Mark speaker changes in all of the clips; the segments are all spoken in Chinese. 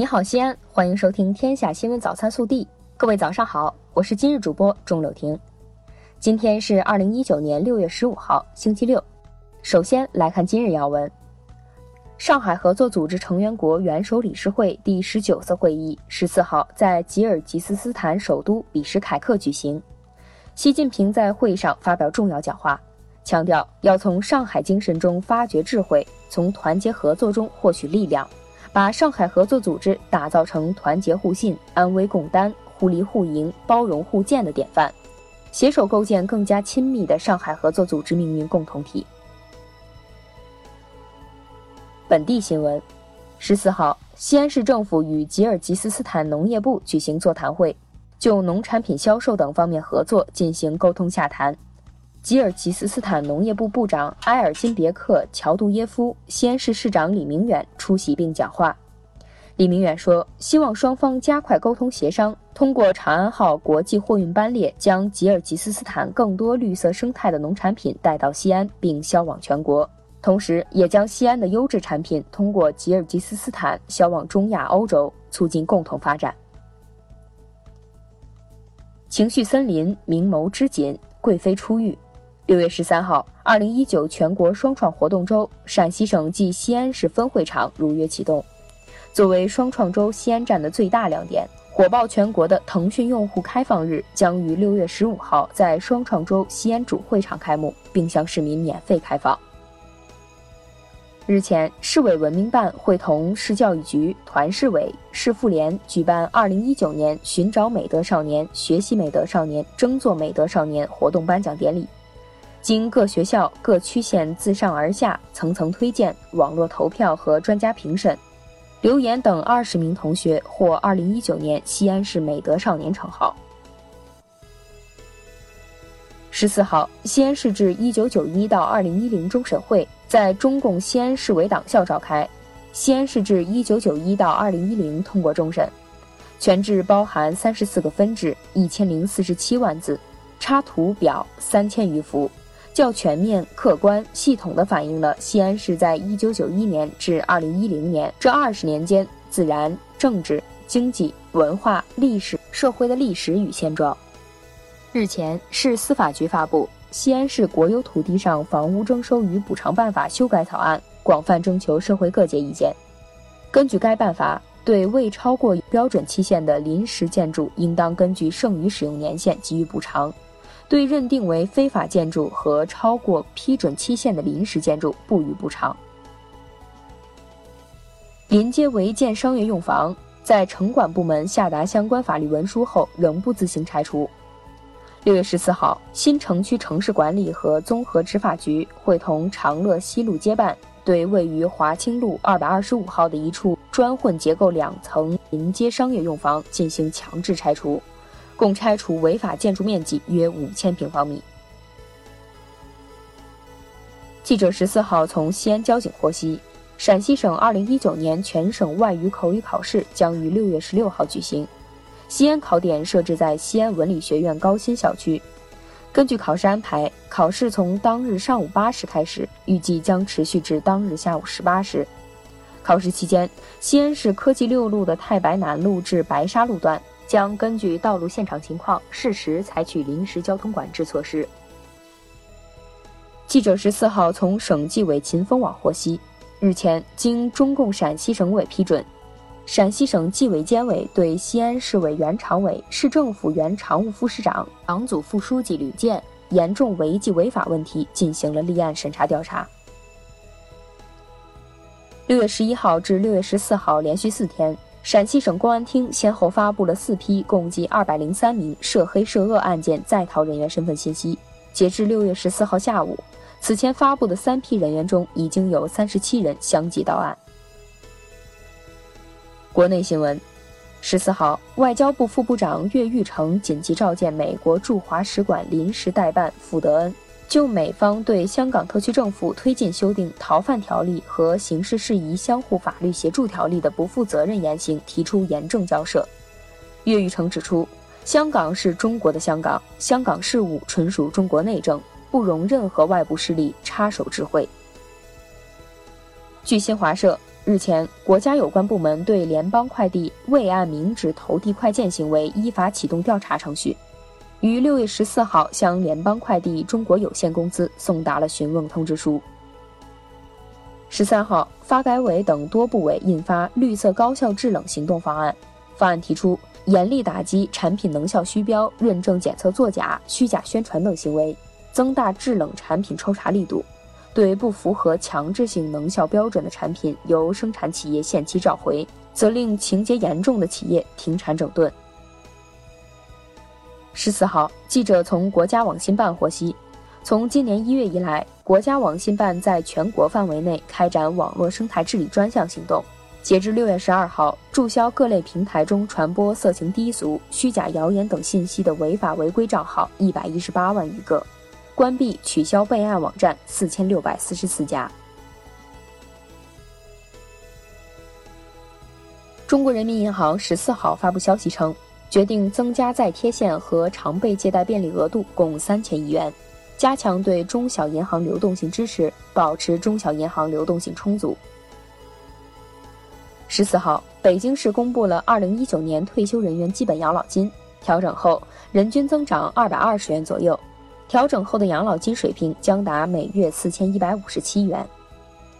Speaker 1: 你好，西安，欢迎收听《天下新闻早餐速递》。各位早上好，我是今日主播钟柳婷。今天是二零一九年六月十五号，星期六。首先来看今日要闻：上海合作组织成员国元首理事会第十九次会议十四号在吉尔吉斯斯坦首都比什凯克举行。习近平在会上发表重要讲话，强调要从上海精神中发掘智慧，从团结合作中获取力量。把上海合作组织打造成团结互信、安危共担、互利互赢、包容互鉴的典范，携手构建更加亲密的上海合作组织命运共同体。本地新闻：十四号，西安市政府与吉尔吉斯斯坦农业部举行座谈会，就农产品销售等方面合作进行沟通洽谈。吉尔吉斯斯坦农业部部长埃尔金别克·乔杜耶夫、西安市市长李明远出席并讲话。李明远说：“希望双方加快沟通协商，通过长安号国际货运班列，将吉尔吉斯斯坦更多绿色生态的农产品带到西安，并销往全国。同时，也将西安的优质产品通过吉尔吉斯斯坦销往中亚、欧洲，促进共同发展。”情绪森林，明眸之锦，贵妃出狱。六月十三号，二零一九全国双创活动周陕西省暨西安市分会场如约启动。作为双创周西安站的最大亮点，火爆全国的腾讯用户开放日将于六月十五号在双创周西安主会场开幕，并向市民免费开放。日前，市委文明办会同市教育局、团市委、市妇联举办二零一九年“寻找美德少年、学习美德少年、争做美德少年”活动颁奖典礼。经各学校、各区县自上而下层层推荐、网络投票和专家评审，刘岩等二十名同学获二零一九年西安市美德少年称号。十四号，西安市至一九九一到二零一零终审会在中共西安市委党校召开，西安市至一九九一到二零一零通过终审，全制包含三十四个分制，一千零四十七万字，插图表三千余幅。较全面、客观、系统地反映了西安市在1991年至2010年这二十年间自然、政治、经济、文化、历史、社会的历史与现状。日前，市司法局发布《西安市国有土地上房屋征收与补偿办法》修改草案，广泛征求社会各界意见。根据该办法，对未超过标准期限的临时建筑，应当根据剩余使用年限给予补偿。对认定为非法建筑和超过批准期限的临时建筑不予补偿。临街违建商业用房在城管部门下达相关法律文书后，仍不自行拆除。六月十四号，新城区城市管理和综合执法局会同长乐西路街办，对位于华清路二百二十五号的一处砖混结构两层临街商业用房进行强制拆除。共拆除违法建筑面积约五千平方米。记者十四号从西安交警获悉，陕西省二零一九年全省外语口语考试将于六月十六号举行。西安考点设置在西安文理学院高新校区。根据考试安排，考试从当日上午八时开始，预计将持续至当日下午十八时。考试期间，西安市科技六路的太白南路至白沙路段。将根据道路现场情况，适时采取临时交通管制措施。记者十四号从省纪委秦风网获悉，日前经中共陕西省委批准，陕西省纪委监委对西安市委原常委、市政府原常务副市长、党组副书记吕健严重违纪违法问题进行了立案审查调查。六月十一号至六月十四号连续四天。陕西省公安厅先后发布了四批共计二百零三名涉黑涉恶案件在逃人员身份信息。截至六月十四号下午，此前发布的三批人员中，已经有三十七人相继到案。国内新闻：十四号，外交部副部长岳玉成紧急召见美国驻华使馆临时代办傅德恩。就美方对香港特区政府推进修订逃犯条例和刑事事宜相互法律协助条例的不负责任言行提出严正交涉。岳玉成指出，香港是中国的香港，香港事务纯属中国内政，不容任何外部势力插手指挥。据新华社。日前，国家有关部门对联邦快递未按明址投递快件行为依法启动调查程序，于六月十四号向联邦快递中国有限公司送达了询问通知书。十三号，发改委等多部委印发《绿色高效制冷行动方案》，方案提出严厉打击产品能效虚标、认证检测作假、虚假宣传等行为，增大制冷产品抽查力度。对不符合强制性能效标准的产品，由生产企业限期召回，责令情节严重的企业停产整顿。十四号，记者从国家网信办获悉，从今年一月以来，国家网信办在全国范围内开展网络生态治理专项行动。截至六月十二号，注销各类平台中传播色情低俗、虚假谣言等信息的违法违规账号一百一十八万余个。关闭、取消备案网站四千六百四十四家。中国人民银行十四号发布消息称，决定增加再贴现和常备借贷便利额度共三千亿元，加强对中小银行流动性支持，保持中小银行流动性充足。十四号，北京市公布了二零一九年退休人员基本养老金调整后，人均增长二百二十元左右。调整后的养老金水平将达每月四千一百五十七元。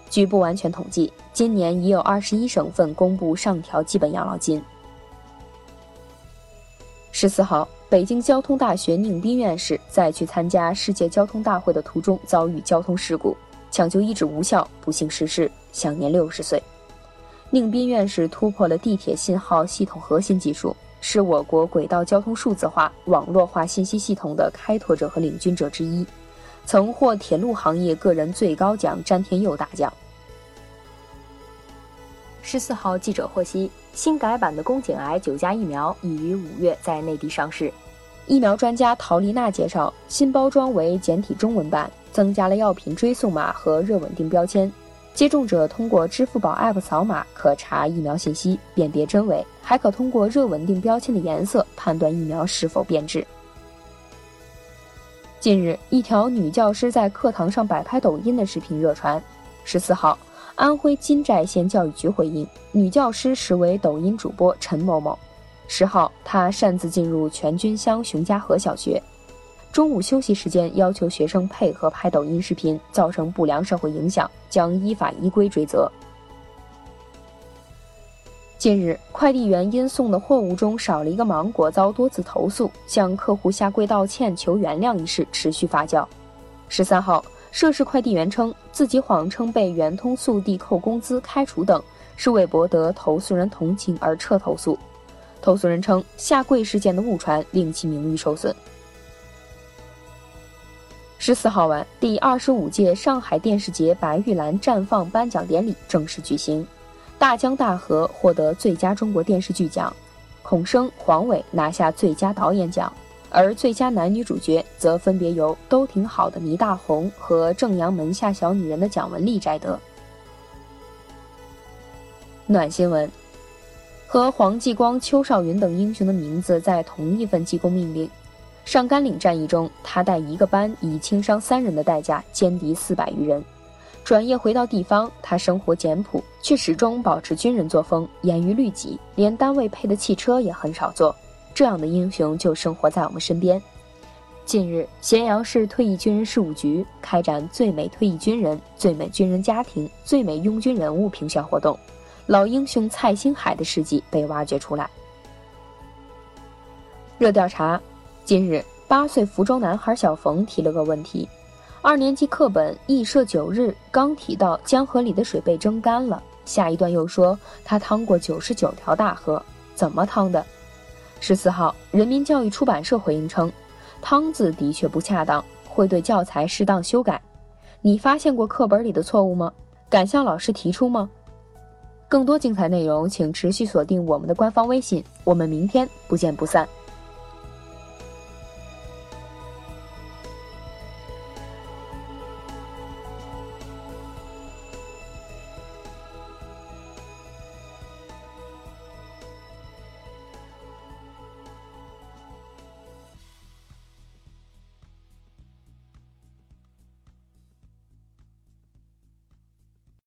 Speaker 1: 据不完全统计，今年已有二十一省份公布上调基本养老金。十四号，北京交通大学宁斌院士在去参加世界交通大会的途中遭遇交通事故，抢救医治无效，不幸逝世，享年六十岁。宁斌院士突破了地铁信号系统核心技术。是我国轨道交通数字化、网络化信息系统的开拓者和领军者之一，曾获铁路行业个人最高奖詹天佑大奖。十四号，记者获悉，新改版的宫颈癌九价疫苗已于五月在内地上市。疫苗专家陶丽娜介绍，新包装为简体中文版，增加了药品追溯码和热稳定标签。接种者通过支付宝 App 扫码可查疫苗信息，辨别真伪，还可通过热稳定标签的颜色判断疫苗是否变质。近日，一条女教师在课堂上摆拍抖音的视频热传。十四号，安徽金寨县教育局回应，女教师实为抖音主播陈某某。十号，她擅自进入全军乡熊家河小学。中午休息时间要求学生配合拍抖音视频，造成不良社会影响，将依法依规追责。近日，快递员因送的货物中少了一个芒果，遭多次投诉，向客户下跪道歉求原谅一事持续发酵。十三号，涉事快递员称自己谎称被圆通速递扣工资、开除等，是为博得投诉人同情而撤投诉。投诉人称下跪事件的误传令其名誉受损。十四号晚，第二十五届上海电视节白玉兰绽放颁奖典礼正式举行，《大江大河》获得最佳中国电视剧奖，孔笙、黄伟拿下最佳导演奖，而最佳男女主角则分别由《都挺好的》倪大红和《正阳门下小女人》的蒋雯丽摘得。暖新闻，和黄继光、邱少云等英雄的名字在同一份记功命令。上甘岭战役中，他带一个班以轻伤三人的代价歼敌四百余人。转业回到地方，他生活简朴，却始终保持军人作风，严于律己，连单位配的汽车也很少坐。这样的英雄就生活在我们身边。近日，咸阳市退役军人事务局开展“最美退役军人”“最美军人家庭”“最美拥军人物”评选活动，老英雄蔡兴海的事迹被挖掘出来。热调查。近日，八岁福州男孩小冯提了个问题：二年级课本易社九日刚提到江河里的水被蒸干了，下一段又说他趟过九十九条大河，怎么趟的？十四号，人民教育出版社回应称，“汤”字的确不恰当，会对教材适当修改。你发现过课本里的错误吗？敢向老师提出吗？更多精彩内容，请持续锁定我们的官方微信。我们明天不见不散。